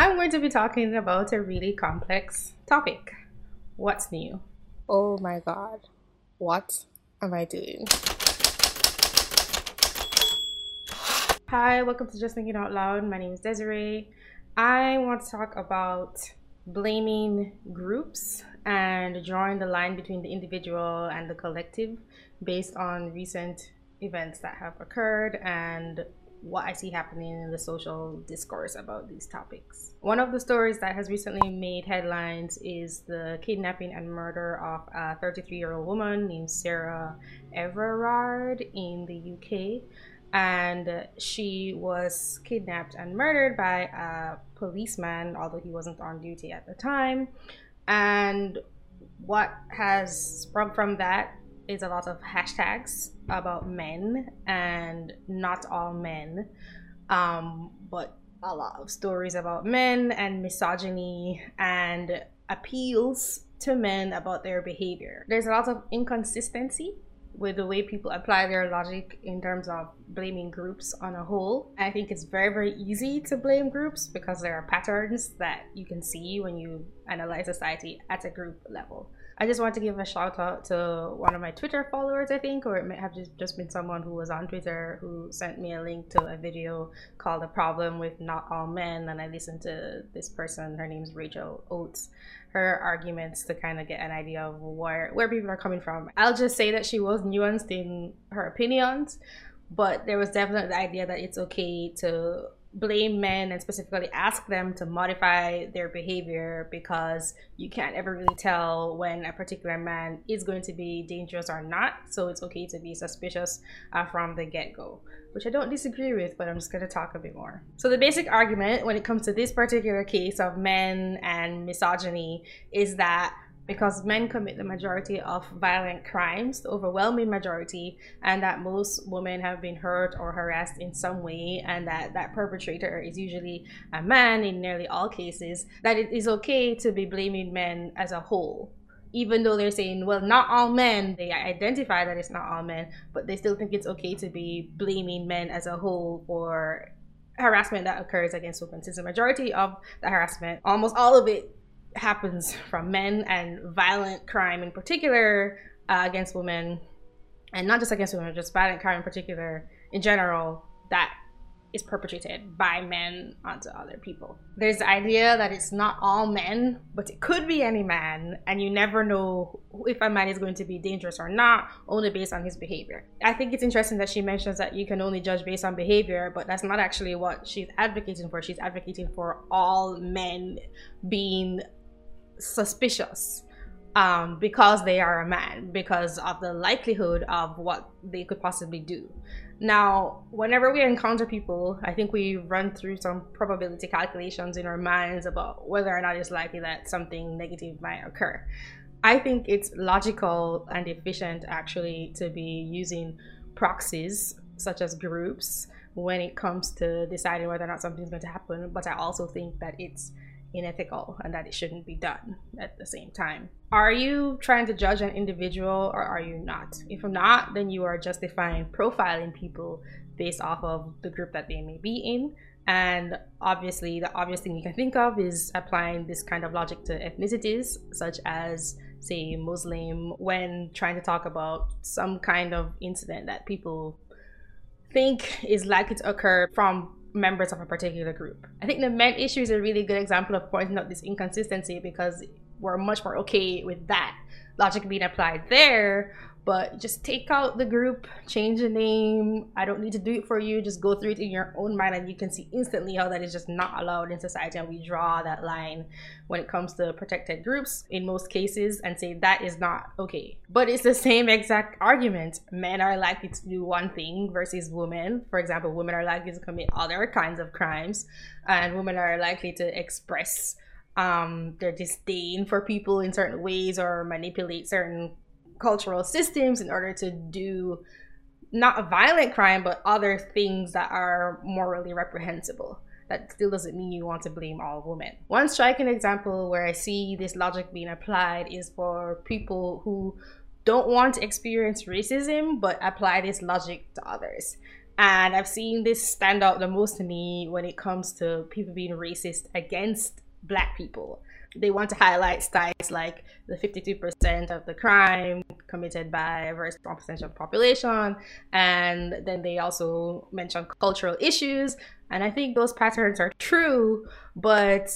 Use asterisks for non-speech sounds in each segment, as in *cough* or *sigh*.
I'm going to be talking about a really complex topic. What's new? Oh my god. What am I doing? Hi, welcome to Just Thinking Out Loud. My name is Desiree. I want to talk about blaming groups and drawing the line between the individual and the collective based on recent events that have occurred and what I see happening in the social discourse about these topics. One of the stories that has recently made headlines is the kidnapping and murder of a 33 year old woman named Sarah Everard in the UK. And she was kidnapped and murdered by a policeman, although he wasn't on duty at the time. And what has sprung from that is a lot of hashtags about men and not all men, um, but a lot of stories about men and misogyny and appeals to men about their behavior. There's a lot of inconsistency with the way people apply their logic in terms of blaming groups on a whole. I think it's very, very easy to blame groups because there are patterns that you can see when you analyze society at a group level. I just want to give a shout out to one of my Twitter followers, I think, or it may have just, been someone who was on Twitter who sent me a link to a video called The Problem with Not All Men. And I listened to this person, her name's Rachel Oates, her arguments to kind of get an idea of where, where people are coming from. I'll just say that she was nuanced in her opinions, but there was definitely the idea that it's okay to blame men and specifically ask them to modify their behavior because you can't ever really tell when a particular man is going to be dangerous or not. So it's okay to be suspicious uh, from the get go, which I don't disagree with, but I'm just going to talk a bit more. So, the basic argument when it comes to this particular case of men and misogyny is that because men commit the majority of violent crimes, the overwhelming majority, and that most women have been hurt or harassed in some way, and that that perpetrator is usually a man in nearly all cases, that it is okay to be blaming men as a whole. Even though they're saying, well, not all men, they identify that it's not all men, but they still think it's okay to be blaming men as a whole for harassment that occurs against women. Since the majority of the harassment, almost all of it happens from men and violent crime in particular uh, against women, and not just against women, just violent crime in particular in general that is perpetrated by men onto other people. There's the idea that it's not all men, but it could be any man, and you never know if a man is going to be dangerous or not, only based on his behavior. I think it's interesting that she mentions that you can only judge based on behavior, but that's not actually what she's advocating for. She's advocating for all men being suspicious um, because they are a man, because of the likelihood of what they could possibly do. Now, whenever we encounter people, I think we run through some probability calculations in our minds about whether or not it's likely that something negative might occur. I think it's logical and efficient actually to be using proxies such as groups when it comes to deciding whether or not something's going to happen, but I also think that it's unethical and that it shouldn't be done at the same time. Are you trying to judge an individual or are you not? If not, then you are justifying profiling people based off of the group that they may be in. And obviously, the obvious thing you can think of is applying this kind of logic to ethnicities, such as, say, Muslim, when trying to talk about some kind of incident that people think is likely to occur from members of a particular group. I think the men issue is a really good example of pointing out this inconsistency because we're much more okay with that logic being applied there but just take out the group, change the name. I don't need to do it for you. Just go through it in your own mind, and you can see instantly how that is just not allowed in society. And we draw that line when it comes to protected groups in most cases and say that is not okay. But it's the same exact argument. Men are likely to do one thing versus women. For example, women are likely to commit other kinds of crimes, and women are likely to express um, their disdain for people in certain ways or manipulate certain cultural systems in order to do not a violent crime, but other things that are morally reprehensible. That still doesn't mean you want to blame all women. One striking example where I see this logic being applied is for people who don't want to experience racism but apply this logic to others. And I've seen this stand out the most to me when it comes to people being racist against black people. They want to highlight stats like the 52% of the crime committed by a very small percentage of population. And then they also mention cultural issues. And I think those patterns are true, but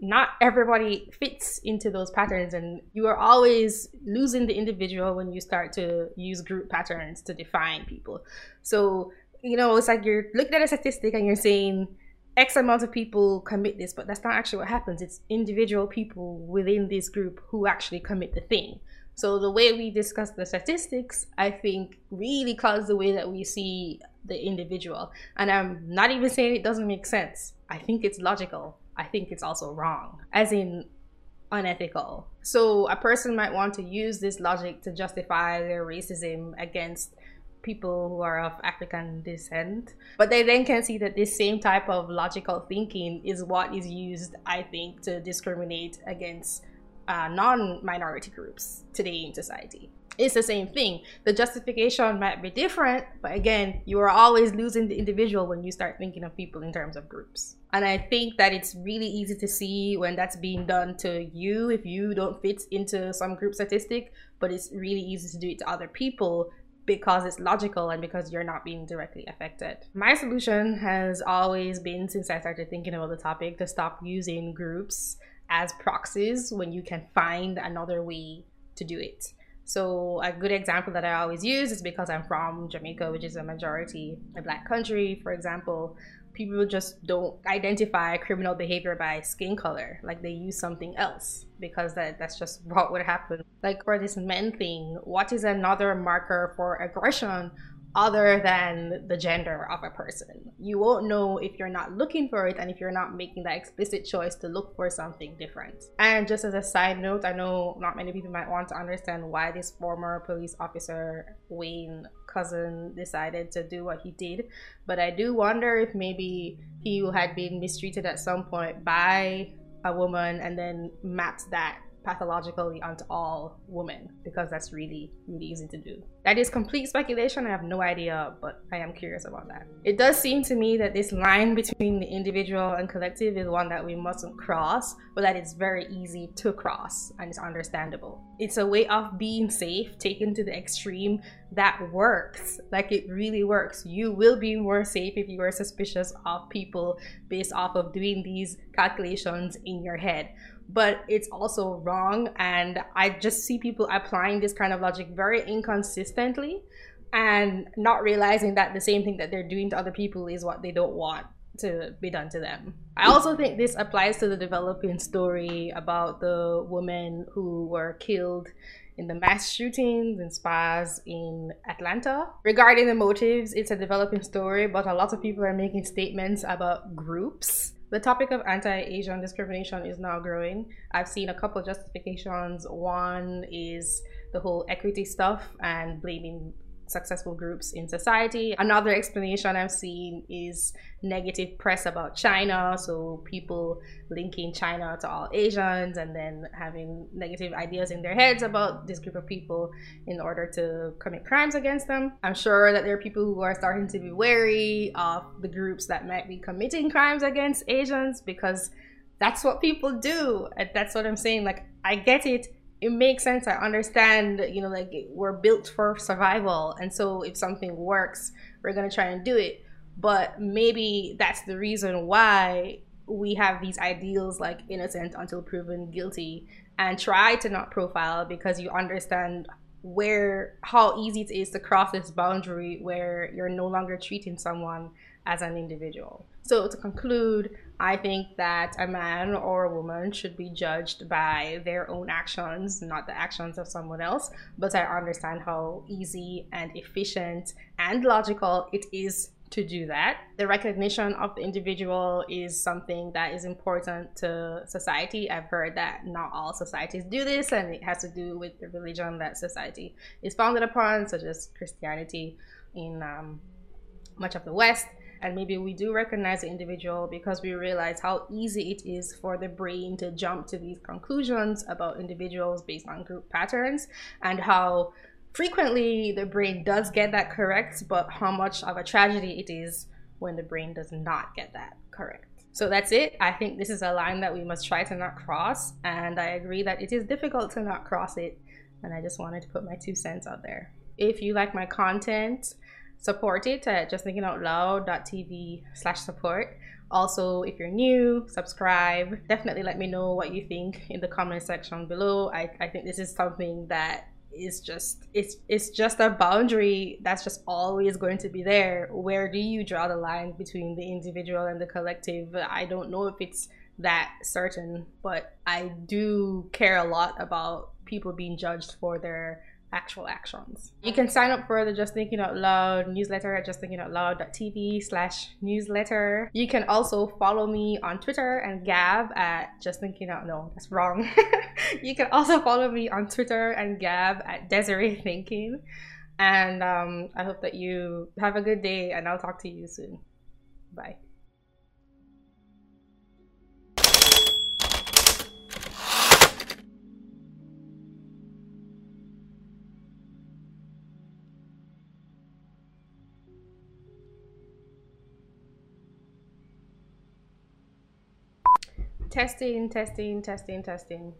not everybody fits into those patterns and you are always losing the individual when you start to use group patterns to define people so you know it's like you're looking at a statistic and you're saying x amount of people commit this but that's not actually what happens. It's individual people within this group who actually commit the thing. So the way we discuss the statistics i think really clouds the way that we see the individual. And i'm not even saying it doesn't make sense. I think it's logical. I think it's also wrong, as in unethical. So a person might want to use this logic to justify their racism against people who are of African descent. But they then can see that this same type of logical thinking is what is used, I think, to discriminate against uh, non minority groups today in society it's the same thing. The justification might be different, but again, you are always losing the individual when you start thinking of people in terms of groups. And I think that it's really easy to see when that's being done to you if you don't fit into some group statistic, but it's really easy to do it to other people because it's logical and because you're not being directly affected. My solution has always been since I started thinking about the topic to stop using groups as proxies when you can find another way to do it. So a good example that I always use is because I'm from Jamaica, which is a majority a black country. For example, people just don't identify criminal behavior by skin color. Like they use something else because that, that's just what would happen. Like for this men thing, what is another marker for aggression other than the gender of a person. You won't know if you're not looking for it and if you're not making that explicit choice to look for something different. And just as a side note, I know not many people might want to understand why this former police officer, Wayne Couzens, decided to do what he did, but I do wonder if maybe he had been mistreated at some point by a woman and then mapped that pathologically onto all women because that's really, really easy to do. That is complete speculation. I have no idea, but I am curious about that. It does seem to me that this line between the individual and collective is one that we mustn't cross, but that it's very easy to cross and it's understandable. It's a way of being safe taken to the extreme that works. Like it really works. You will be more safe if you are suspicious of people based off of doing these calculations in your head but it's also wrong. And I just see people applying this kind of logic very inconsistently and not realizing that the same thing that they're doing to other people is what they don't want to be done to them. I also think this applies to the developing story about the women who were killed in the mass shootings and spas in Atlanta. Regarding the motives, it's a developing story, but a lot of people are making statements about groups the topic of anti-Asian discrimination is now growing. I've seen a couple justifications. One is the whole equity stuff and blaming successful groups in society. Another explanation I've seen is negative press about China. So people linking China to all Asians and then having negative ideas in their heads about this group of people in order to commit crimes against them. I'm sure that there are people who are starting to be wary of the groups that might be committing crimes against Asians because that's what people do. That's what I'm saying. Like, I get it it makes sense. I understand, you know, like we're built for survival. And so if something works, we're going to try and do it. But maybe that's the reason why we have these ideals like innocent until proven guilty and try to not profile because you understand where how easy it is to cross this boundary where you're no longer treating someone as an individual. So to conclude, I think that a man or a woman should be judged by their own actions, not the actions of someone else. But I understand how easy and efficient and logical it is to do that. The recognition of the individual is something that is important to society. I've heard that not all societies do this, and it has to do with the religion that society is founded upon, such as Christianity in um, much of the West and maybe we do recognize the individual because we realize how easy it is for the brain to jump to these conclusions about individuals based on group patterns and how frequently the brain does get that correct, but how much of a tragedy it is when the brain does not get that correct. So that's it. I think this is a line that we must try to not cross, and I agree that it is difficult to not cross it. And I just wanted to put my two cents out there. If you like my content, support it uh, at justthinkingoutloud.tv slash support. Also, if you're new, subscribe. Definitely let me know what you think in the comment section below. I, I think this is something that is just it's it's just a boundary that's just always going to be there where do you draw the line between the individual and the collective i don't know if it's that certain but i do care a lot about people being judged for their actual actions. You can sign up for the Just Thinking Out Loud newsletter at justthinkingoutloud.tv slash newsletter. You can also follow me on Twitter and Gab at Just Thinking Out. No, that's wrong. *laughs* you can also follow me on Twitter and Gab at Desiree Thinking. And um, I hope that you have a good day and I'll talk to you soon. Bye. Testing, testing, testing, testing.